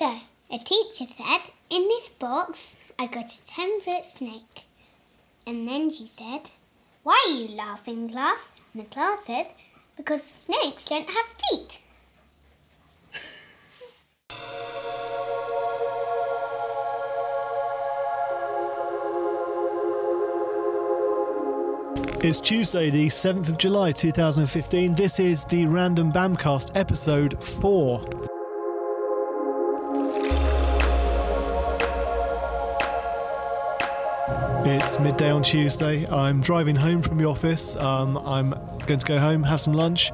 So, a teacher said, in this box, I got a 10 foot snake. And then she said, Why are you laughing, class? And the class says, Because snakes don't have feet. It's Tuesday, the 7th of July 2015. This is the Random Bamcast, episode 4. It's midday on Tuesday. I'm driving home from the office. Um, I'm going to go home, have some lunch,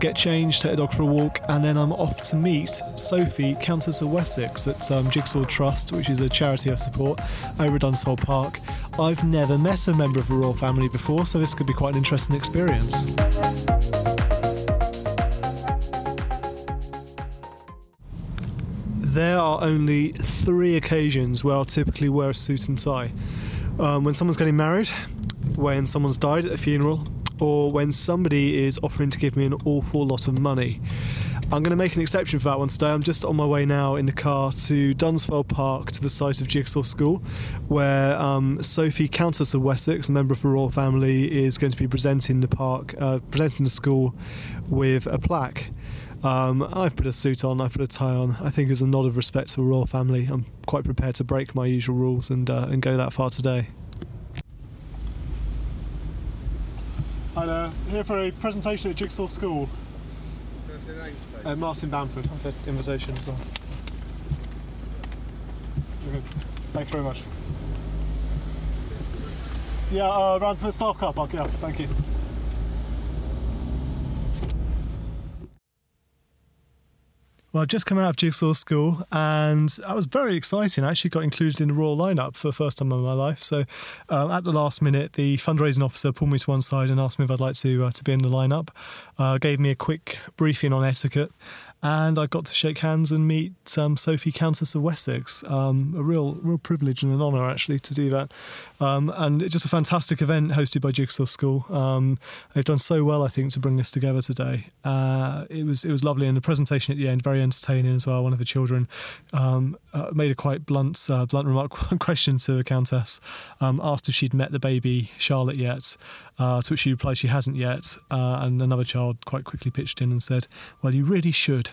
get changed, take the dog for a walk, and then I'm off to meet Sophie, Countess of Wessex, at um, Jigsaw Trust, which is a charity I support over at Dunsfold Park. I've never met a member of the royal family before, so this could be quite an interesting experience. There are only three occasions where I'll typically wear a suit and tie. Um, when someone's getting married, when someone's died at a funeral, or when somebody is offering to give me an awful lot of money. I'm going to make an exception for that one today. I'm just on my way now in the car to Dunsfold Park to the site of Jigsaw School, where um, Sophie, Countess of Wessex, a member of the royal family, is going to be presenting the park, uh, presenting the school with a plaque. Um, I've put a suit on, I've put a tie on. I think as a nod of respect to the royal family, I'm quite prepared to break my usual rules and uh, and go that far today. Hi there, here for a presentation at Jigsaw School. Uh, Martin Bamford, I've had invitation as well. Okay. Thanks very much. Yeah, uh, around to the staff car park, yeah, thank you. Well, I've just come out of Jigsaw School and that was very exciting. I actually got included in the Royal lineup for the first time in my life. So, um, at the last minute, the fundraising officer pulled me to one side and asked me if I'd like to uh, to be in the lineup. Uh, gave me a quick briefing on etiquette, and I got to shake hands and meet um, Sophie, Countess of Wessex. Um, a real, real privilege and an honour actually to do that, um, and it's just a fantastic event hosted by Jigsaw School. Um, they've done so well, I think, to bring this together today. Uh, it was it was lovely, and the presentation at the end very entertaining as well. One of the children um, uh, made a quite blunt, uh, blunt remark, question to the Countess, um, asked if she'd met the baby Charlotte yet, uh, to which she replied she hasn't yet, uh, and another child quite quickly pitched in and said, "Well, you really should."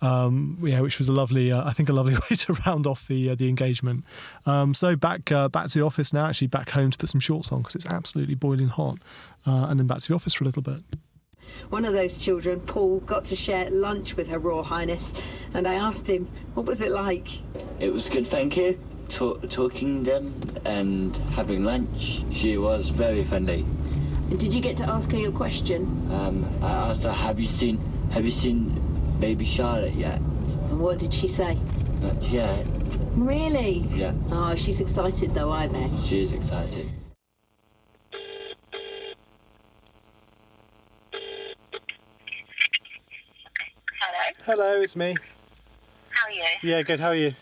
Um, yeah, which was a lovely, uh, I think, a lovely way to round off the uh, the engagement. Um, so back uh, back to the office now. Actually, back home to put some shorts on because it's absolutely boiling hot, uh, and then back to the office for a little bit. One of those children, Paul, got to share lunch with Her Royal Highness, and I asked him, "What was it like?" It was good, thank you. Talk, talking them and having lunch. She was very friendly. And did you get to ask her your question? Um, I asked her, "Have you seen Have you seen baby Charlotte yet?" And what did she say? Not yet. Really? Yeah, Oh, she's excited though, I bet. she is excited. Hello, Hello, it's me. how are you? Yeah, good. How are you?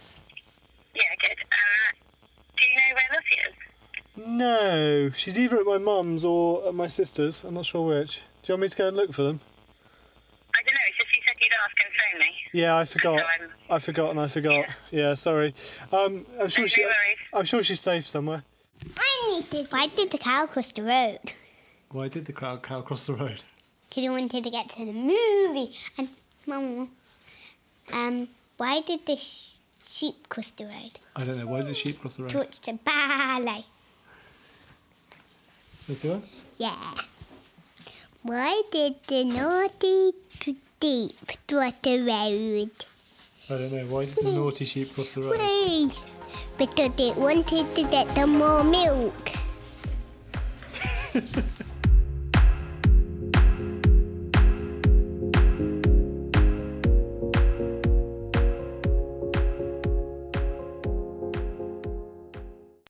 Yeah, good. Um, do you know where Lucy is? No, she's either at my mum's or at my sister's. I'm not sure which. Do you want me to go and look for them? I don't know, it's just you said you'd ask and phone me. Yeah, I forgot. So I'm- I forgot and I forgot. Yeah, sorry. Um, I'm sure No she. worries. I'm sure she's safe somewhere. I need to. Why did the cow cross the road? Why did the crowd cow cross the road? Because he wanted to get to the movie. And, Mum, um, why did the sh- sheep cross the road? I don't know. Why did the sheep cross the road? To watch the ballet. Let's do it. Yeah. Why did the naughty sheep cross the road? I don't know. Why did the naughty sheep cross the road? Why? Because it wanted to get some more milk.